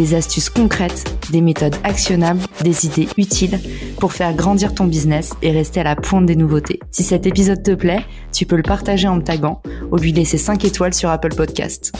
des astuces concrètes, des méthodes actionnables, des idées utiles pour faire grandir ton business et rester à la pointe des nouveautés. Si cet épisode te plaît, tu peux le partager en me taguant ou lui laisser 5 étoiles sur Apple Podcast.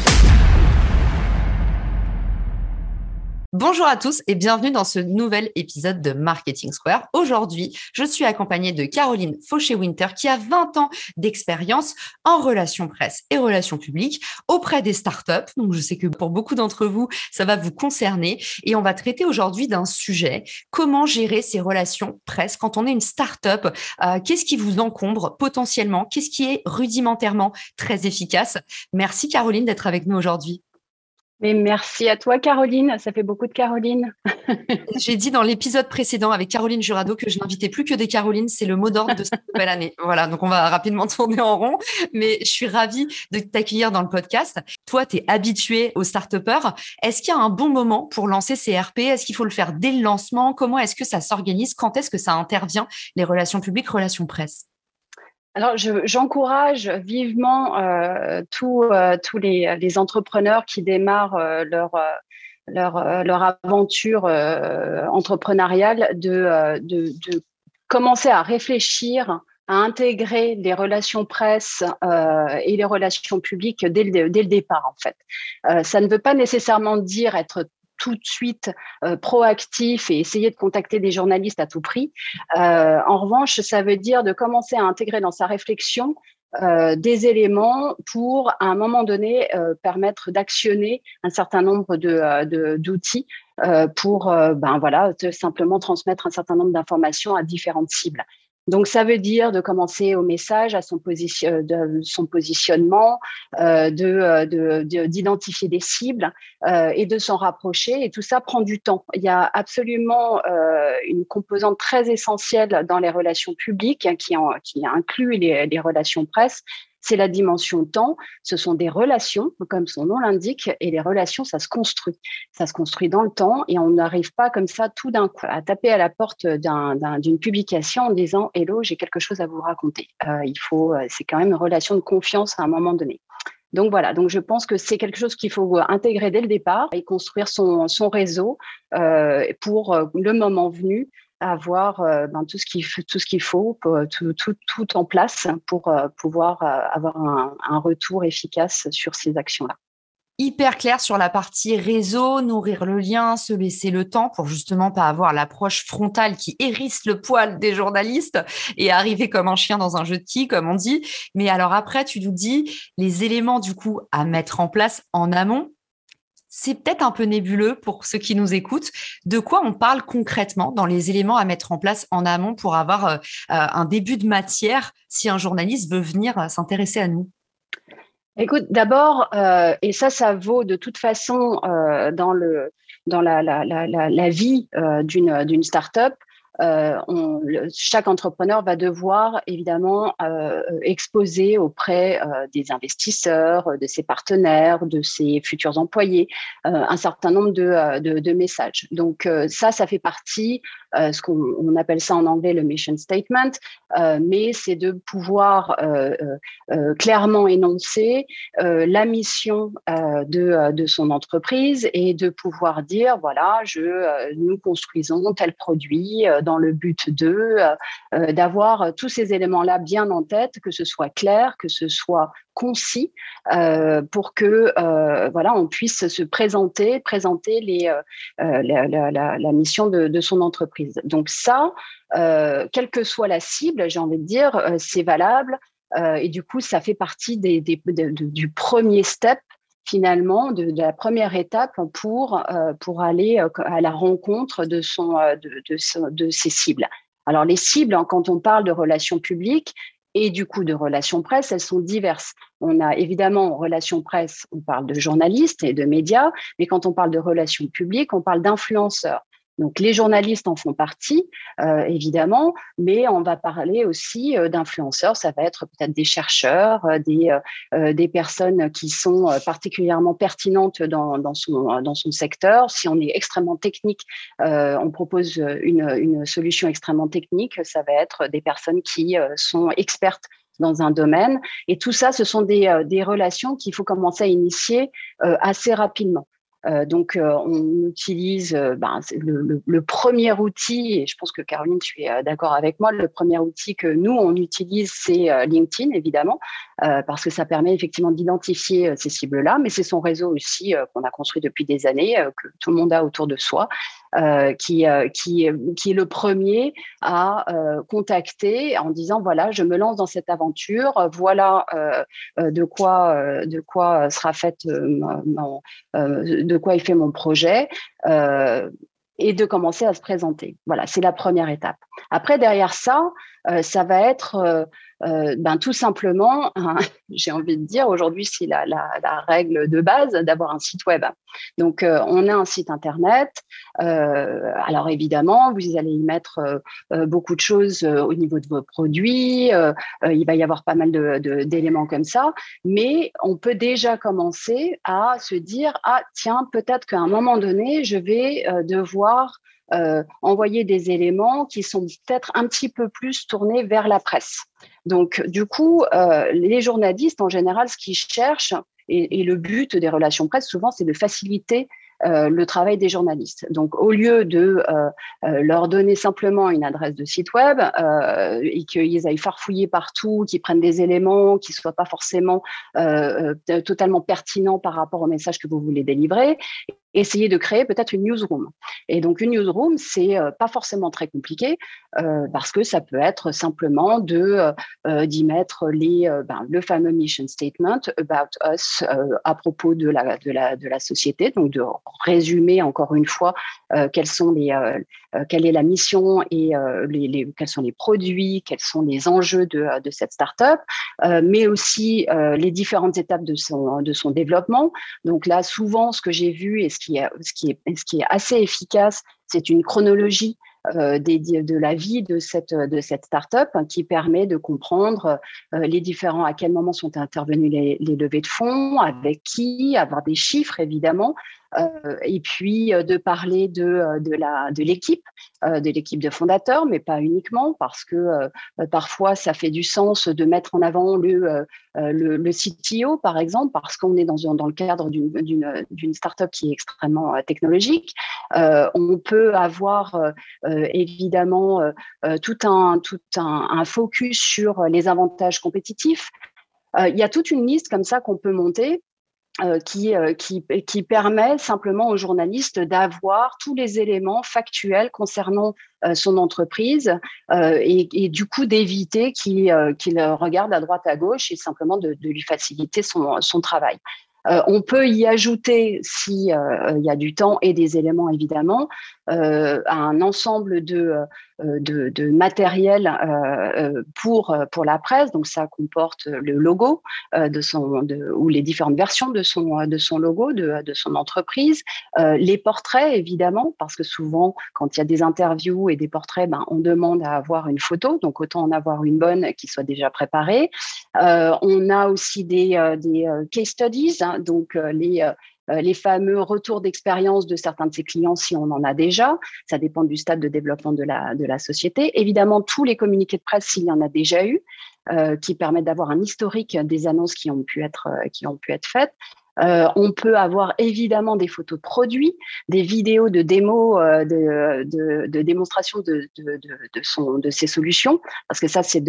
Bonjour à tous et bienvenue dans ce nouvel épisode de Marketing Square. Aujourd'hui, je suis accompagnée de Caroline Fauché-Winter qui a 20 ans d'expérience en relations presse et relations publiques auprès des startups. Donc, je sais que pour beaucoup d'entre vous, ça va vous concerner et on va traiter aujourd'hui d'un sujet, comment gérer ces relations presse quand on est une startup? Euh, Qu'est-ce qui vous encombre potentiellement? Qu'est-ce qui est rudimentairement très efficace? Merci Caroline d'être avec nous aujourd'hui. Mais merci à toi, Caroline. Ça fait beaucoup de Caroline. J'ai dit dans l'épisode précédent avec Caroline Jurado que je n'invitais plus que des Carolines. C'est le mot d'ordre de cette nouvelle année. Voilà, donc on va rapidement tourner en rond. Mais je suis ravie de t'accueillir dans le podcast. Toi, tu es habitué aux start Est-ce qu'il y a un bon moment pour lancer ces RP Est-ce qu'il faut le faire dès le lancement? Comment est-ce que ça s'organise? Quand est-ce que ça intervient Les relations publiques, relations presse? Alors, j'encourage vivement euh, tous euh, les, entrepreneurs qui démarrent euh, leur, aventure entrepreneuriale de, commencer à réfléchir à intégrer les relations presse et les relations publiques dès le départ, en fait. ça ne veut pas nécessairement dire être tout de suite euh, proactif et essayer de contacter des journalistes à tout prix. Euh, en revanche, ça veut dire de commencer à intégrer dans sa réflexion euh, des éléments pour, à un moment donné, permettre d'actionner un certain nombre de, d'outils pour, ben voilà, simplement transmettre un certain nombre d'informations à différentes cibles. Donc, ça veut dire de commencer au message, à son, position, de positionnement, euh, de, d'identifier des cibles euh, et de s'en rapprocher. Et tout ça prend du temps. Il y a absolument euh, une composante très essentielle dans les relations publiques hein, qui, inclut les relations presse, c'est la dimension temps. Ce sont des relations, comme son nom l'indique, et les relations, ça se construit. Ça se construit dans le temps et on n'arrive pas comme ça tout d'un coup à taper à la porte d'une publication en disant Hello, j'ai quelque chose à vous raconter. Euh, euh, c'est quand même une relation de confiance à un moment donné. Donc voilà, donc je pense que c'est quelque chose qu'il faut intégrer dès le départ et construire son, réseau euh, pour le moment venu avoir euh, ben, tout ce qu'il tout ce qu'il faut, euh, tout, tout, tout, en place pour euh, pouvoir avoir un, retour efficace sur ces actions-là. Hyper clair sur la partie réseau, nourrir le lien, se laisser le temps pour justement pas avoir l'approche frontale qui hérisse le poil des journalistes et arriver comme un chien dans un jeu de qui, comme on dit. Mais alors après, tu nous dis les éléments du coup à mettre en place en amont c'est peut-être un peu nébuleux pour ceux qui nous écoutent. De quoi on parle concrètement dans les éléments à mettre en place en amont pour avoir euh, euh, un début de matière si un journaliste veut venir euh, s'intéresser à nous? Écoute, d'abord, et ça, ça vaut de toute façon dans, la vie d'une, d'une start-up, euh, chaque entrepreneur va devoir évidemment euh, exposer auprès euh, des investisseurs, de ses partenaires, de ses futurs employés, un certain nombre de, messages. Donc ça, ça fait partie ce qu'on appelle ça en anglais le mission statement, euh, mais c'est de pouvoir euh, clairement énoncer la mission de, de son entreprise et de pouvoir dire voilà, je, nous construisons tel produit dans le but de d'avoir tous ces éléments-là bien en tête, que ce soit clair, que ce soit concis euh, pour que euh, voilà on puisse se présenter présenter euh, la, la, mission de, de, son entreprise donc ça quelle que soit la cible j'ai envie de dire c'est valable et du coup ça fait partie du premier step finalement de, la première étape pour pour aller à la rencontre de son de, ses cibles alors les cibles, hein, quand on parle de relations publiques, et du coup de relations presse, elles sont diverses. On a évidemment en relations presse, on parle de journalistes et de médias, mais quand on parle de relations publiques, on parle d'influenceurs. Donc les journalistes en font partie, euh, évidemment, mais on va parler aussi euh, d'influenceurs. Ça va être peut-être des chercheurs, des, des personnes qui sont particulièrement pertinentes dans, dans, son, secteur. Si on est extrêmement technique, on propose une, solution extrêmement technique. Ça va être des personnes qui sont expertes dans un domaine. Et tout ça, ce sont des relations qu'il faut commencer à initier assez rapidement. Euh, donc, euh, on utilise euh, ben, le, le, premier outil, et je pense que Caroline, tu es d'accord avec moi, le premier outil que nous, on utilise, c'est LinkedIn, évidemment, parce que ça permet effectivement d'identifier ces cibles-là, mais c'est son réseau aussi qu'on a construit depuis des années, que tout le monde a autour de soi. Euh, qui, euh, qui, qui est le premier à euh, contacter en disant voilà, je me lance dans cette aventure, voilà de quoi de quoi sera faite de quoi est fait mon projet et de commencer à se présenter. Voilà, c'est la première étape. Après, derrière ça, ça va être ben, tout simplement, j'ai envie de dire, aujourd'hui, c'est la, règle de base d'avoir un site web. Donc, euh, on a un site Internet. Euh, alors, évidemment, vous allez y mettre euh, beaucoup de choses au niveau de vos produits. il va y avoir pas mal d'éléments comme ça. Mais on peut déjà commencer à se dire, ah, tiens, peut-être qu'à un moment donné, je vais devoir euh, envoyer des éléments qui sont peut-être un petit peu plus tournés vers la presse. Donc, du coup, euh, les journalistes, en général, ce qu'ils cherchent, et, le but des relations presse, souvent, c'est de faciliter euh, le travail des journalistes. Donc, au lieu de leur donner simplement une adresse de site web et qu'ils aillent farfouiller partout, qu'ils prennent des éléments qui ne soient pas forcément totalement pertinents par rapport au message que vous voulez délivrer, essayer de créer peut-être une newsroom. Et donc une newsroom, c'est pas forcément très compliqué parce que ça peut être simplement de d'y mettre les ben, le fameux mission statement about us à propos de la de la de la société, donc de résumer encore une fois euh, quels sont les, euh, euh, quelle est la mission et les, quels sont les produits, quels sont les enjeux de, de cette startup, mais aussi les différentes étapes de son, développement. Donc là, souvent, ce que j'ai vu et ce qui est, assez efficace, c'est une chronologie euh, de la vie de cette, de start-up hein, qui permet de comprendre euh, les différents, à quel moment sont intervenus les, levées de fonds, avec qui, avoir des chiffres évidemment, euh, et puis de parler de, la de l'équipe, de l'équipe de fondateurs, mais pas uniquement parce que parfois ça fait du sens de mettre en avant le le, CTO par exemple parce qu'on est dans dans le cadre d'une d'une startup qui est extrêmement technologique. on peut avoir euh, évidemment euh, euh, tout un tout un, focus sur les avantages compétitifs. il y a toute une liste comme ça qu'on peut monter qui, qui, qui, permet simplement aux journalistes d'avoir tous les éléments factuels concernant son entreprise et, du coup d'éviter qu'il regarde à droite à gauche et simplement de, lui faciliter son, son travail. Euh, on peut y ajouter, s'il euh, y a du temps et des éléments évidemment, euh, un ensemble de, de, de matériel pour, pour la presse. Donc ça comporte le logo de son, ou les différentes versions de son, de son logo, de, de son entreprise, les portraits évidemment, parce que souvent quand il y a des interviews et des portraits, ben, on demande à avoir une photo, donc autant en avoir une bonne qui soit déjà préparée. on a aussi des, des case studies hein, donc euh, les euh, euh, les fameux retours d'expérience de certains de ses clients si on en a déjà. Ça dépend du stade de développement de la, société. Évidemment, tous les communiqués de presse s'il y en a déjà eu, qui permettent d'avoir un historique des annonces qui ont pu être, qui ont pu être faites. Euh, on peut avoir évidemment des photos de produits, des vidéos de démos, euh, de, de, de, démonstration de, de, ces solutions, parce que ça, c'est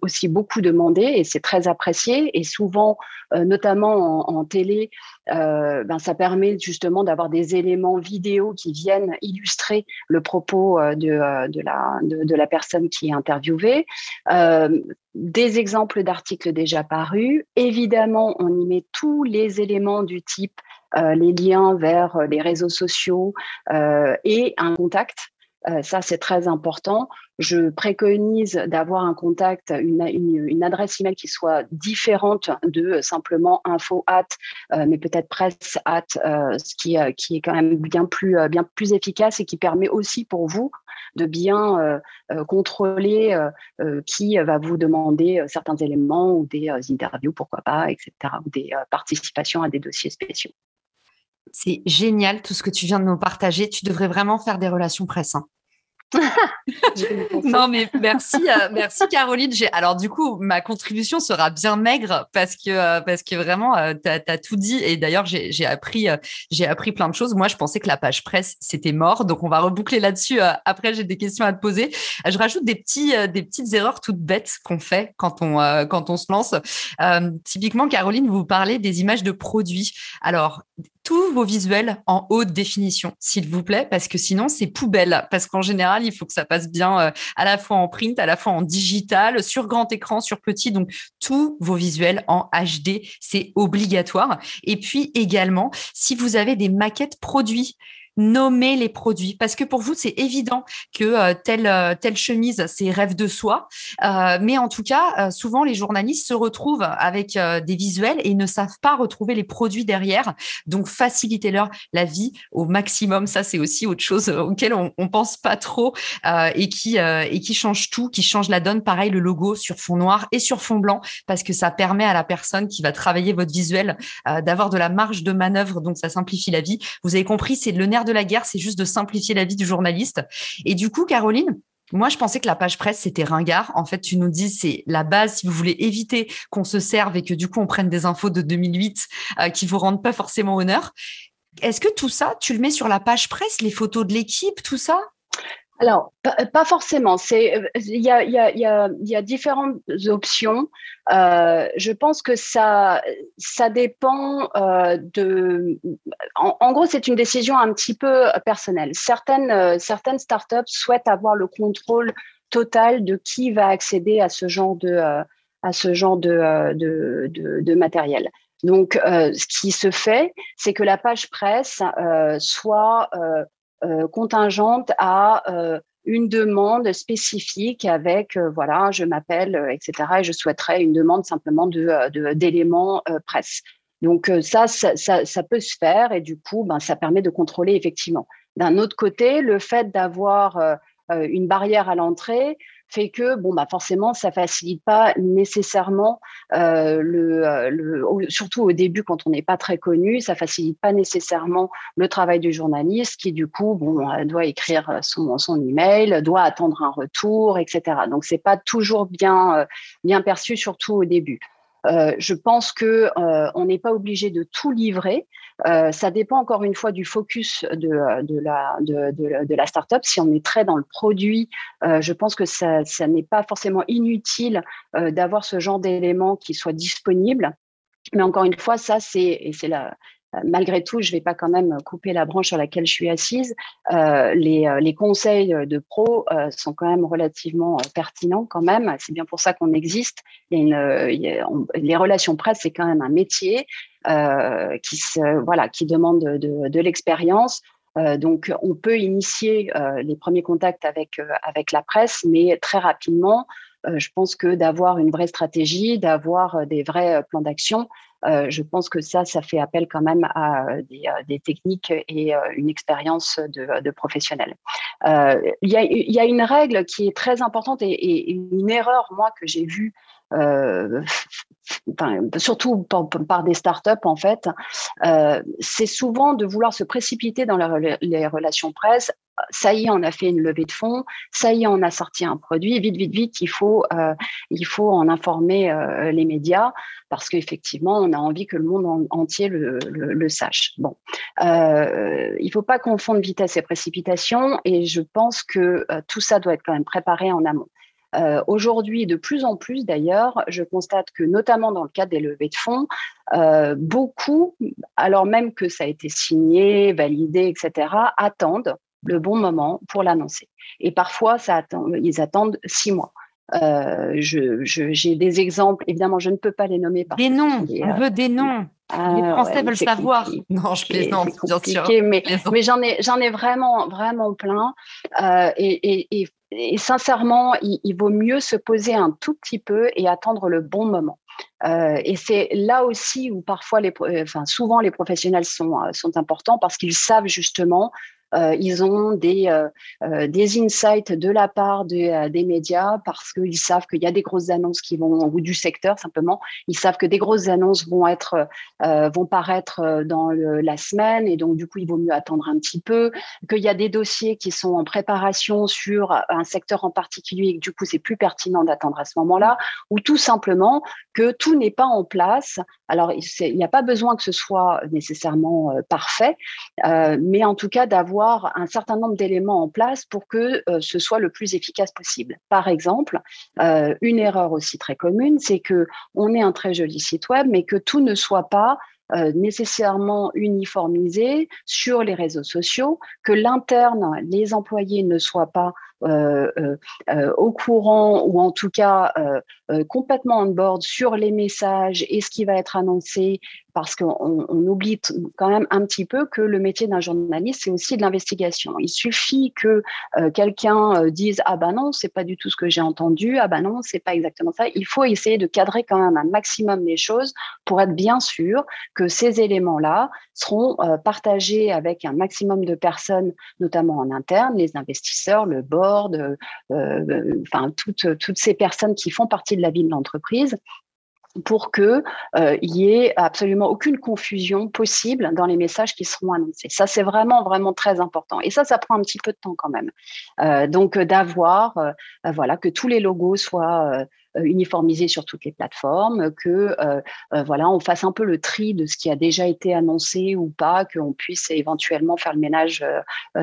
aussi beaucoup demandé et c'est très apprécié. Et souvent, euh, notamment en, en télé, euh, ben, ça permet justement d'avoir des éléments vidéo qui viennent illustrer le propos de, de, la, de, la personne qui est interviewée. des exemples d'articles déjà parus. Évidemment, on y met tous les éléments du type euh, les liens vers euh, les réseaux sociaux euh, et un contact ça, c'est très important. Je préconise d'avoir un contact, une, adresse email qui soit différente de simplement info at, mais peut-être presse at, ce qui, est quand même bien plus efficace et qui permet aussi pour vous de bien contrôler qui va vous demander certains éléments ou des interviews, pourquoi pas, etc., ou des participations à des dossiers spéciaux. C'est génial tout ce que tu viens de nous partager. Tu devrais vraiment faire des relations presse. Hein. non, mais merci, euh, merci Caroline. Alors, du coup, ma contribution sera bien maigre parce que, euh, parce que vraiment, euh, tu as, tout dit. Et d'ailleurs, j'ai appris, j'ai appris plein de choses. Moi, je pensais que la page presse, c'était mort. Donc, on va reboucler là-dessus. après, j'ai des questions à te poser. Je rajoute des, petits, des petites erreurs toutes bêtes qu'on fait quand on, quand on se lance. typiquement, Caroline, vous parlez des images de produits. Alors, tous vos visuels en haute définition, s'il vous plaît, parce que sinon, c'est poubelle. Parce qu'en général, il faut que ça passe bien euh, à la fois en print, à la fois en digital, sur grand écran, sur petit. Donc, tous vos visuels en HD, c'est obligatoire. Et puis également, si vous avez des maquettes produits, nommer les produits. Parce que pour vous c'est évident que euh, telle euh, telle chemise c'est rêve de soi. Euh, mais en tout cas souvent les journalistes se retrouvent avec des visuels et ne savent pas retrouver les produits derrière. Donc facilitez-leur la vie au maximum. Ça c'est aussi autre chose auquel on, on pense pas trop et qui et qui change tout qui change la donne. Pareil le logo sur fond noir et sur fond blanc parce que ça permet à la personne qui va travailler votre visuel d'avoir de la marge de manœuvre. Donc ça simplifie la vie. Vous avez compris c'est le nerf de la guerre, c'est juste de simplifier la vie du journaliste. Et du coup, Caroline, moi, je pensais que la page presse, c'était ringard. En fait, tu nous dis, c'est la base si vous voulez éviter qu'on se serve et que du coup, on prenne des infos de 2008 euh, qui vous rendent pas forcément honneur. Est-ce que tout ça, tu le mets sur la page presse, les photos de l'équipe, tout ça? Alors, pas, forcément. Il y a, différentes options. Euh, je pense que ça, dépend euh, de. En, gros, c'est une décision un petit peu personnelle. Certaines, euh, certaines startups souhaitent avoir le contrôle total de qui va accéder à ce genre de, matériel. Donc, ce qui se fait, c'est que la page presse soit euh, contingente à euh, une demande spécifique avec euh, voilà je m'appelle etc et je souhaiterais une demande simplement de d'éléments presse. Donc ça, ça, ça, peut se faire et du coup ben, ça permet de contrôler effectivement. D'un autre côté le fait d'avoir une barrière à l'entrée fait que bon bah forcément ça facilite pas nécessairement euh, le, euh, surtout au début quand on n'est pas très connu ça facilite pas nécessairement le travail du journaliste qui du coup euh, doit écrire son son email doit attendre un retour etc donc c'est pas toujours bien perçu surtout au début euh, je pense que euh, on n'est pas obligé de tout livrer. Euh, ça dépend encore une fois du focus de, la startup. Si on est très dans le produit, je pense que ça, ça n'est pas forcément inutile d'avoir ce genre d'éléments qui soient disponibles. Mais encore une fois, ça c'est et c'est la malgré tout, je ne vais pas quand même couper la branche sur laquelle je suis assise. Euh, les, euh, les, conseils de pro euh, sont quand même relativement pertinents quand même. C'est bien pour ça qu'on existe. les relations presse, c'est quand même un métier qui, se, voilà, qui demande de, de l'expérience. donc, on peut initier les premiers contacts avec, avec la presse, mais très rapidement, je pense que d'avoir une vraie stratégie, d'avoir des vrais plans d'action, euh, je pense que ça, ça fait appel quand même à euh, euh, des, techniques et une expérience de, de professionnels. Il y, a, y, a, une règle qui est très importante et, une erreur, moi, que j'ai vue surtout par, des startups en fait, c'est souvent de vouloir se précipiter dans les relations presse. Ça y est, on a fait une levée de fonds, ça y est, on a sorti un produit, vite, vite, vite, il faut, euh, il faut en informer euh, les médias parce qu'effectivement, on a envie que le monde entier le, sache. Bon, euh, il ne faut pas confondre vitesse et précipitation et je pense que tout ça doit être quand même préparé en amont. Aujourd'hui, de plus en plus d'ailleurs, je constate que notamment dans le cadre des levées de fonds, beaucoup, alors même que ça a été signé, validé, etc., attendent le bon moment pour l'annoncer. Et parfois, ça attend, ils attendent six mois. j'ai des exemples, évidemment, je ne peux pas les nommer. des noms, on veut des noms. les Français veulent savoir. Non, je plaisante, bien sûr. Mais, mais j'en ai, j'en ai vraiment, vraiment plein. et, et, et, sincèrement, il, vaut mieux se poser un tout petit peu et attendre le bon moment. Euh, et c'est là aussi où parfois, les, enfin souvent les professionnels sont, sont importants parce qu'ils savent justement euh, ils ont des, euh, euh, des insights de la part des médias parce qu'ils savent qu'il y a des grosses annonces qui vont, ou du secteur simplement, ils savent que des grosses annonces vont, être, vont paraître dans la semaine et donc du coup, il vaut mieux attendre un petit peu, qu'il y a des dossiers qui sont en préparation sur un secteur en particulier et que du coup, c'est plus pertinent d'attendre à ce moment-là, ou tout simplement que tout n'est pas en place. Alors, il n'y a pas besoin que ce soit nécessairement parfait, mais en tout cas d'avoir un certain nombre d'éléments en place pour que euh, ce soit le plus efficace possible. Par exemple, euh, une erreur aussi très commune, c'est que on est un très joli site web, mais que tout ne soit pas euh, nécessairement uniformisé sur les réseaux sociaux, que l'interne, les employés ne soient pas au courant ou en tout cas complètement on board sur les messages et ce qui va être annoncé parce qu'on oublie quand même un petit peu que le métier d'un journaliste, c'est aussi de l'investigation. Il suffit que euh, quelqu'un euh, dise ah ben non, c'est pas du tout ce que j'ai entendu, ah ben non, c'est pas exactement ça. Il faut essayer de cadrer quand même un maximum les choses pour être bien sûr que ces éléments-là seront euh, partagés avec un maximum de personnes, notamment en interne, les investisseurs, le board, enfin toutes ces personnes qui font partie de la vie de l'entreprise pour que euh, y ait absolument aucune confusion possible dans les messages qui seront annoncés. Ça, c'est vraiment vraiment très important. Et ça, ça prend un petit peu de temps quand même. Euh, donc d'avoir, euh, voilà, que tous les logos soient euh, uniformisé sur toutes les plateformes, que euh, euh, voilà, on fasse un peu le tri de ce qui a déjà été annoncé ou pas, qu'on puisse éventuellement faire le ménage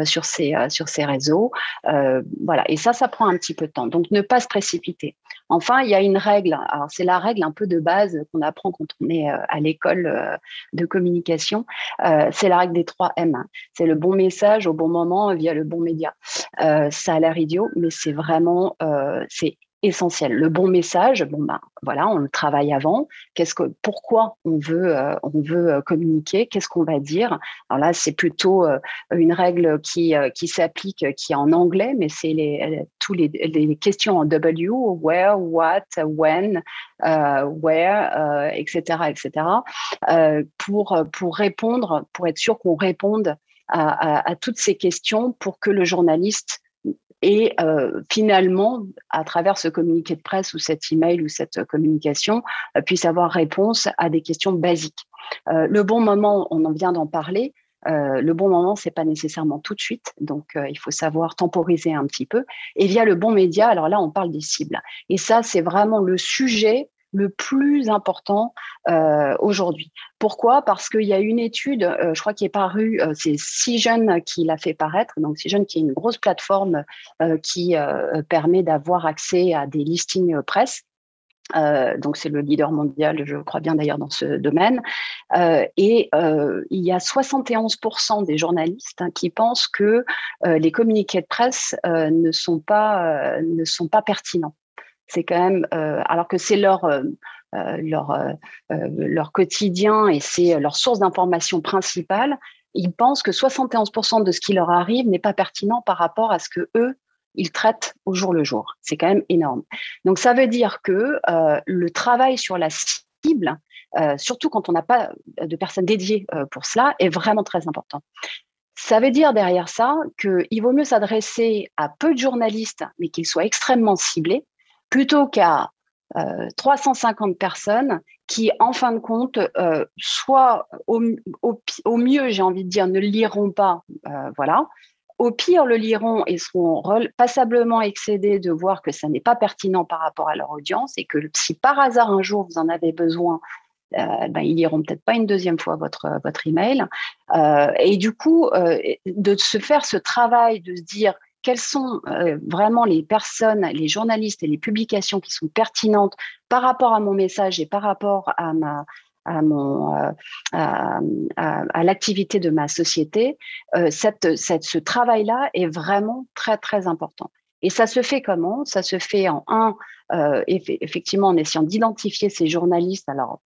sur ces sur ces réseaux. voilà, et ça, ça prend un petit peu de temps. Donc ne pas se précipiter. Enfin, il y a une règle. Alors c'est la règle un peu de base qu'on apprend quand on est à l'école de communication. c'est la règle des trois M. C'est le bon message au bon moment via le bon média. ça a l'air idiot, mais c'est vraiment c'est essentiel. Le bon message, bon ben voilà, on le travaille avant. Qu'est-ce que, pourquoi on veut, euh, on veut euh, communiquer? Qu'est-ce qu'on va dire? Alors là, c'est plutôt euh, une règle qui qui s'applique, qui est en anglais, mais c'est les tous les, les, questions en W, where, what, when, where, etc., etc. pour pour répondre, pour être sûr qu'on réponde à, à, à toutes ces questions pour que le journaliste et euh, finalement, à travers ce communiqué de presse ou cet email ou cette communication, euh, puisse avoir réponse à des questions basiques. Euh, le bon moment, on en vient d'en parler. le bon moment, c'est pas nécessairement tout de suite, donc il faut savoir temporiser un petit peu. Et via le bon média, alors là, on parle des cibles. Et ça, c'est vraiment le sujet le plus important euh, aujourd'hui. Pourquoi? Parce qu'il y a une étude, euh, je crois qui est parue, euh, c'est Si Jeunes qui l'a fait paraître, donc Si Jeunes qui est une grosse plateforme qui permet d'avoir accès à des listings presse. donc c'est le leader mondial, je crois bien d'ailleurs dans ce domaine. et il y a 71% des journalistes hein, qui pensent que les communiqués de presse ne sont pas pertinents. C'est quand même, euh, alors que c'est leur euh, euh, leur leur quotidien et c'est leur source d'information principale, ils pensent que 71% de ce qui leur arrive n'est pas pertinent par rapport à ce que eux ils traitent au jour le jour. C'est quand même énorme. Donc ça veut dire que le travail sur la cible, surtout quand on n'a pas de personnes dédiées pour cela, est vraiment très important. Ça veut dire derrière ça qu'il vaut mieux s'adresser à peu de journalistes, mais qu'ils soient extrêmement ciblés, plutôt qu'à 350 euh, personnes qui, en fin de compte, euh, soit au, mieux, j'ai envie de dire, ne liront pas, euh, voilà. Au pire, le liront et seront passablement excédés de voir que ça n'est pas pertinent par rapport à leur audience et que si par hasard un jour vous en avez besoin, ben, ils liront peut-être pas une deuxième fois votre votre email. et du coup, de se faire ce travail de se dire quelles sont euh, vraiment les personnes, les journalistes et les publications qui sont pertinentes par rapport à mon message et par rapport à ma à mon euh, à, l'activité de ma société, euh, cette, cette, ce travail-là est vraiment très très important. Et ça se fait comment? Ça se fait en un, effectivement, en essayant d'identifier ces journalistes. Alors,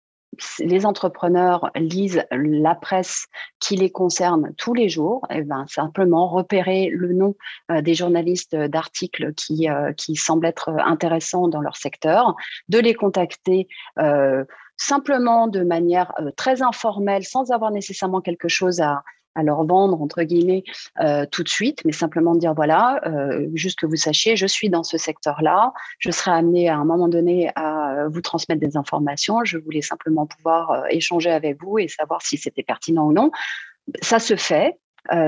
les entrepreneurs lisent la presse qui les concerne tous les jours, et eh ben simplement repérer le nom euh, des journalistes d'articles qui, euh, qui semblent être intéressants dans leur secteur, de les contacter euh, simplement de manière très informelle, sans avoir nécessairement quelque chose à, à leur vendre, entre guillemets, euh, tout de suite, mais simplement dire, voilà, euh, juste que vous sachiez, je suis dans ce secteur-là, je serai amené à un moment donné à vous transmettre des informations, je voulais simplement pouvoir euh, échanger avec vous et savoir si c'était pertinent ou non. Ça se fait,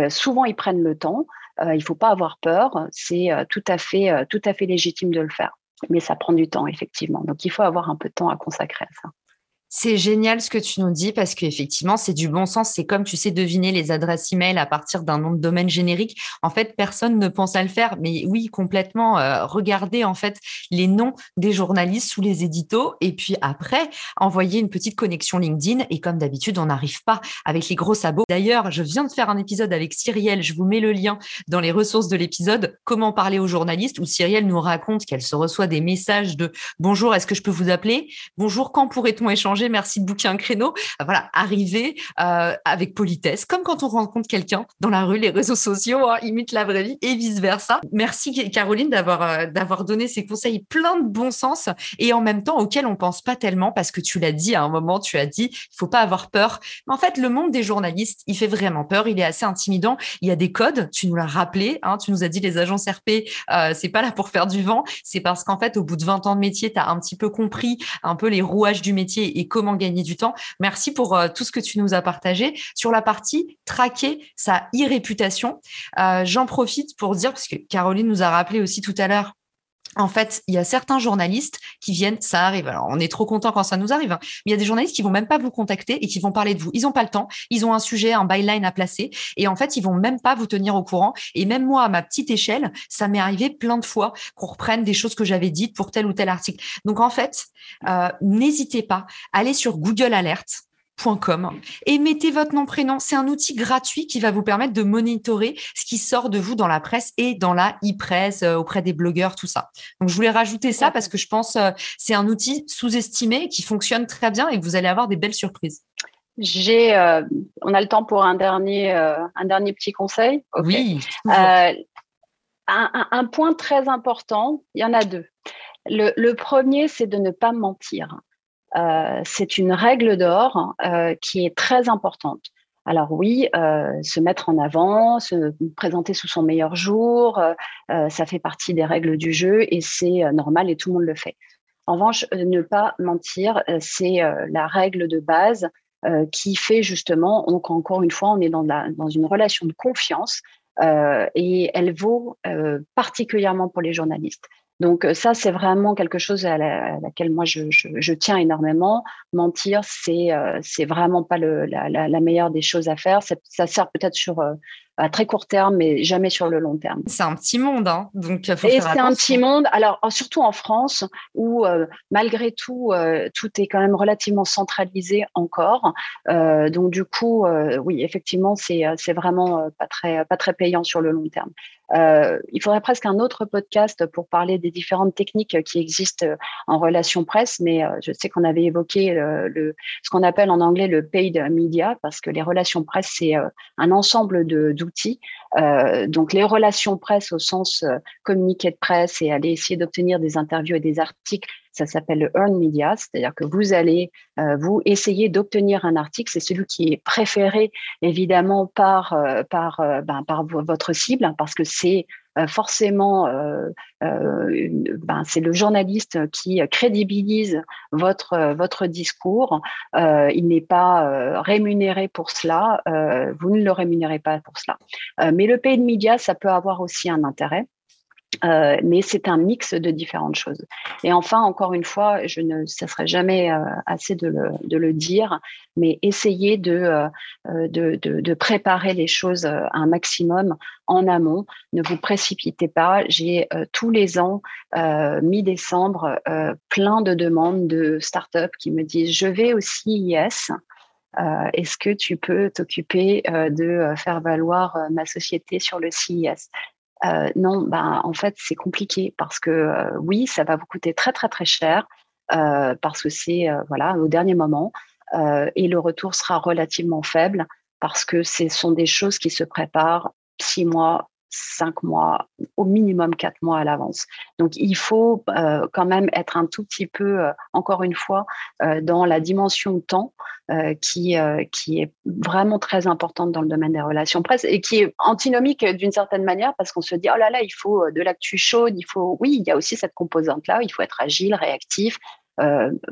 souvent ils prennent le temps, il ne faut pas avoir peur, c'est tout, à fait, tout à fait légitime de le faire. Mais ça prend du temps, effectivement. Donc, il faut avoir un peu de temps à consacrer à ça. C'est génial ce que tu nous dis parce qu'effectivement, c'est du bon sens. C'est comme tu sais deviner les adresses email à partir d'un nom de domaine générique. En fait, personne ne pense à le faire. Mais oui, complètement. Euh, regardez en fait les noms des journalistes sous les éditos et puis après, envoyer une petite connexion LinkedIn. Et comme d'habitude, on n'arrive pas avec les gros sabots. D'ailleurs, je viens de faire un épisode avec Cyrielle. Je vous mets le lien dans les ressources de l'épisode. Comment parler aux journalistes où Cyrielle nous raconte qu'elle se reçoit des messages de bonjour, est-ce que je peux vous appeler? Bonjour, quand pourrait-on échanger? Merci de booker un créneau. Euh, voilà, arriver euh, avec politesse, comme quand on rencontre quelqu'un dans la rue, les réseaux sociaux hein, imitent la vraie vie et vice versa. Merci Caroline d'avoir euh, d'avoir donné ces conseils plein de bon sens et en même temps auxquels on pense pas tellement parce que tu l'as dit à un moment, tu as dit, il faut pas avoir peur. Mais en fait, le monde des journalistes, il fait vraiment peur. Il est assez intimidant. Il y a des codes. Tu nous l'as rappelé. Hein, tu nous as dit les agences RP, euh, c'est pas là pour faire du vent. C'est parce qu'en fait, au bout de 20 ans de métier, tu as un petit peu compris un peu les rouages du métier et comment gagner du temps. Merci pour euh, tout ce que tu nous as partagé. Sur la partie traquer sa e-réputation, euh, j'en profite pour dire, parce que Caroline nous a rappelé aussi tout à l'heure, en fait, il y a certains journalistes qui viennent, ça arrive. Alors, on est trop content quand ça nous arrive, hein, mais il y a des journalistes qui vont même pas vous contacter et qui vont parler de vous. Ils ont pas le temps, ils ont un sujet, un byline à placer, et en fait, ils vont même pas vous tenir au courant. Et même moi, à ma petite échelle, ça m'est arrivé plein de fois qu'on reprenne des choses que j'avais dites pour tel ou tel article. Donc, en fait, euh, n'hésitez pas, allez sur Google Alert et mettez votre nom prénom. C'est un outil gratuit qui va vous permettre de monitorer ce qui sort de vous dans la presse et dans la e-presse euh, auprès des blogueurs, tout ça. Donc je voulais rajouter ça parce que je pense euh, c'est un outil sous-estimé qui fonctionne très bien et que vous allez avoir des belles surprises. J'ai, euh, on a le temps pour un dernier, un dernier petit conseil. Oui. Un, point très important, il y en a deux. le premier, c'est de ne pas mentir. Euh, c'est une règle d'or euh, qui est très importante. Alors oui, euh, se mettre en avant, se présenter sous son meilleur jour, ça fait partie des règles du jeu et c'est normal et tout le monde le fait. En revanche, ne pas mentir, c'est la règle de base qui fait justement, donc encore une fois, on est dans, dans une relation de confiance et elle vaut particulièrement pour les journalistes. Donc euh, ça, c'est vraiment quelque chose à, laquelle moi je, tiens énormément. Mentir, c'est euh, c'est vraiment pas la, meilleure des choses à faire. Ça sert peut-être sur euh, à très court terme, mais jamais sur le long terme. C'est un petit monde, hein donc faut Et c'est un petit monde. Alors surtout en France, où malgré tout, tout est quand même relativement centralisé encore. donc du coup, oui, effectivement, c'est c'est vraiment pas très pas très payant sur le long terme. Euh, il faudrait presque un autre podcast pour parler des différentes techniques qui existent en relation presse, mais euh, je sais qu'on avait évoqué euh, le, ce qu'on appelle en anglais le paid media, parce que les relations presse, c'est un ensemble d'outils. donc les relations presse au sens communiqué de presse et aller essayer d'obtenir des interviews et des articles ça s'appelle le earn media, c'est-à-dire que vous allez euh, vous essayer d'obtenir un article. C'est celui qui est préféré évidemment par euh, par euh, ben, votre cible hein, parce que c'est forcément, ben, c'est le journaliste qui crédibilise votre votre discours. il n'est pas rémunéré pour cela. vous ne le rémunérez pas pour cela. mais le paid media, ça peut avoir aussi un intérêt. Euh, mais c'est un mix de différentes choses. Et enfin, encore une fois, je ne cesserai jamais euh, assez de le, de le, dire, mais essayez de, euh, de, de, de, préparer les choses un maximum en amont. Ne vous précipitez pas. J'ai tous les ans, mi-décembre, plein de demandes de startups qui me disent je vais au CIS. Est-ce que tu peux t'occuper de faire valoir ma société sur le CIS non, ben, en fait, c'est compliqué parce que oui, ça va vous coûter très, très, très cher parce que c'est voilà, au dernier moment et le retour sera relativement faible parce que ce sont des choses qui se préparent six mois, cinq mois, au minimum quatre mois à l'avance. Donc, il faut euh, quand même être un tout petit peu, euh, encore une fois, euh, dans la dimension temps qui, qui est vraiment très importante dans le domaine des relations presse et qui est antinomique d'une certaine manière parce qu'on se dit, oh là là, il faut de l'actu chaude, il faut, oui, il y a aussi cette composante-là, il faut être agile, réactif.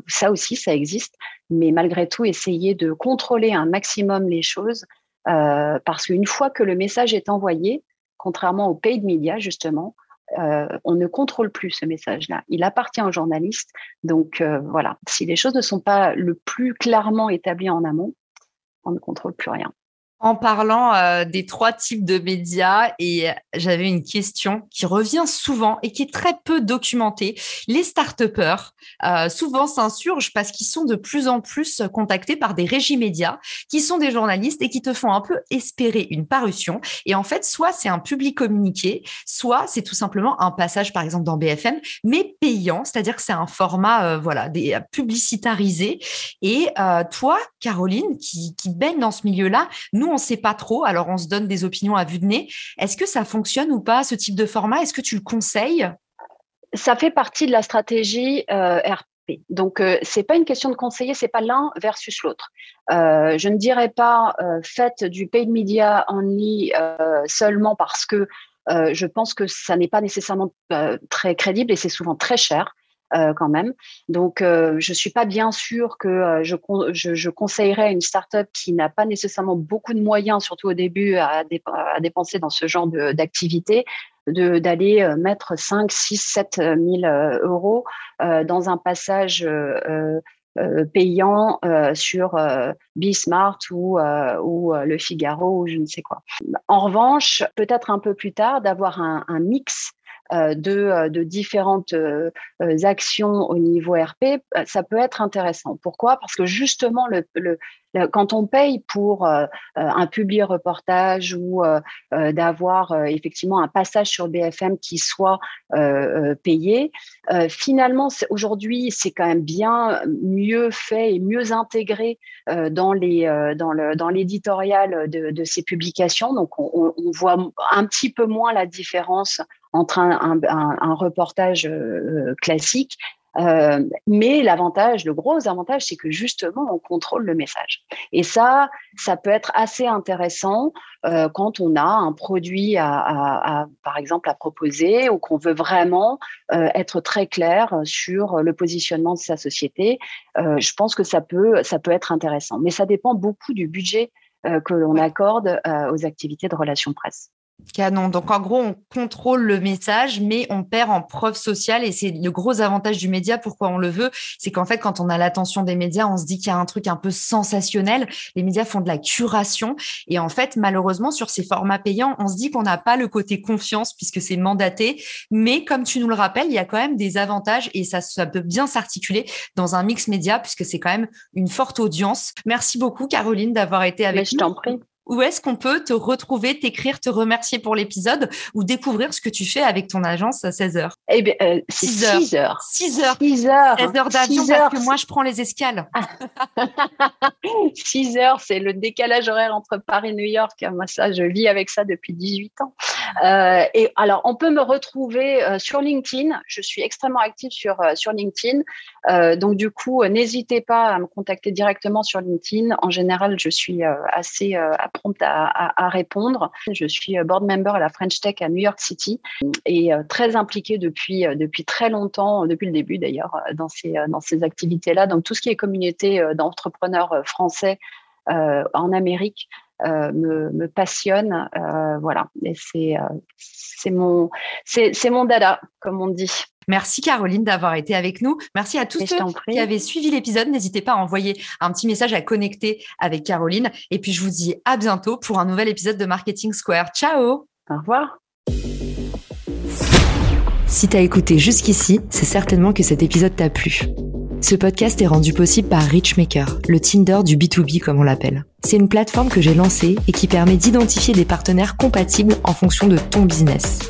ça aussi, ça existe, mais malgré tout, essayer de contrôler un maximum les choses parce qu'une fois que le message est envoyé, contrairement aux paid media, justement, euh, on ne contrôle plus ce message-là. Il appartient aux journalistes. Donc euh, voilà, si les choses ne sont pas le plus clairement établies en amont, on ne contrôle plus rien en parlant euh, des trois types de médias et j'avais une question qui revient souvent et qui est très peu documentée. Les start-upers euh, souvent s'insurgent parce qu'ils sont de plus en plus contactés par des régies médias qui sont des journalistes et qui te font un peu espérer une parution. Et en fait, soit c'est un public communiqué, soit c'est tout simplement un passage, par exemple, dans BFM, mais payant, c'est-à-dire que c'est un format, euh, voilà, des publicitarisé. Et toi, Caroline, qui, qui baigne dans ce milieu-là, nous, on ne sait pas trop, alors on se donne des opinions à vue de nez. Est-ce que ça fonctionne ou pas, ce type de format? Est-ce que tu le conseilles? Ça fait partie de la stratégie euh, RP. Donc, ce euh, c'est pas une question de conseiller, c'est pas l'un versus l'autre. Euh, je ne dirais pas faites du paid media only seulement parce que je pense que ça n'est pas nécessairement très crédible et c'est souvent très cher. Euh, quand même. Donc, euh, je suis pas bien sûre que euh, je, je, je, conseillerais à une startup qui n'a pas nécessairement beaucoup de moyens, surtout au début, à, dépenser dans ce genre d'activité, d'aller mettre 5, 6, 7 000 euros dans un passage payant sur Bismart ou, ou Le Figaro ou je ne sais quoi. En revanche, peut-être un peu plus tard, d'avoir un, mix euh, de, euh, de, différentes euh, actions au niveau RP, ça peut être intéressant. Pourquoi? Parce que justement, quand on paye pour un publié reportage ou d'avoir effectivement un passage sur BFM qui soit payé, finalement, aujourd'hui, c'est quand même bien mieux fait et mieux intégré dans les dans le dans l'éditorial de, ces publications. Donc, on, on voit un petit peu moins la différence entre un, un, reportage euh, classique. Euh, mais l'avantage, le gros avantage, c'est que justement, on contrôle le message. Et ça, ça peut être assez intéressant euh, quand on a un produit, à, à, par exemple, à proposer ou qu'on veut vraiment être très clair sur le positionnement de sa société. je pense que ça peut, ça peut être intéressant. Mais ça dépend beaucoup du budget que l'on accorde aux activités de relations presse. Canon. Donc en gros, on contrôle le message, mais on perd en preuve sociale et c'est le gros avantage du média. Pourquoi on le veut? C'est qu'en fait, quand on a l'attention des médias, on se dit qu'il y a un truc un peu sensationnel. Les médias font de la curation et en fait, malheureusement, sur ces formats payants, on se dit qu'on n'a pas le côté confiance puisque c'est mandaté. Mais comme tu nous le rappelles, il y a quand même des avantages et ça, ça peut bien s'articuler dans un mix média puisque c'est quand même une forte audience. Merci beaucoup, Caroline, d'avoir été avec Mais nous. Je t'en prie où est-ce qu'on peut te retrouver, t'écrire, te remercier pour l'épisode ou découvrir ce que tu fais avec ton agence à 16 h Eh bien, 6 heures. 6 heures. 6 heures. 6 heures. 16 heures d'avion parce que moi, je prends les escales. 6 heures, c'est le décalage horaire entre Paris et New York. Moi, ça, je vis avec ça depuis 18 ans. Euh, et alors, on peut me retrouver euh, sur LinkedIn. Je suis extrêmement active sur, euh, sur LinkedIn. Euh, donc, du coup, n'hésitez pas à me contacter directement sur LinkedIn. En général, je suis assez prompte à, répondre. Je suis euh, board member à la French Tech à New York City et euh, très impliquée depuis, euh, depuis très longtemps, depuis le début d'ailleurs, dans ces, dans ces activités-là. Donc tout ce qui est communauté d'entrepreneurs français en Amérique me, me, passionne. voilà, et c'est c'est mon c'est mon dada, comme on dit. Merci Caroline d'avoir été avec nous. Merci à tous ceux qui avaient suivi l'épisode. N'hésitez pas à envoyer un petit message à connecter avec Caroline. Et puis je vous dis à bientôt pour un nouvel épisode de Marketing Square. Ciao Au revoir Si tu as écouté jusqu'ici, c'est certainement que cet épisode t'a plu. Ce podcast est rendu possible par Richmaker, le Tinder du B2B comme on l'appelle. C'est une plateforme que j'ai lancée et qui permet d'identifier des partenaires compatibles en fonction de ton business.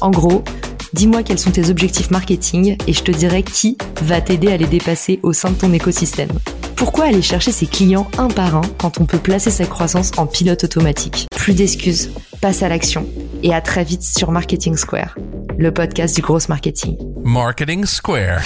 En gros, dis-moi quels sont tes objectifs marketing et je te dirai qui va t'aider à les dépasser au sein de ton écosystème. Pourquoi aller chercher ses clients un par un quand on peut placer sa croissance en pilote automatique? Plus d'excuses, passe à l'action et à très vite sur Marketing Square, le podcast du gros marketing. Marketing Square.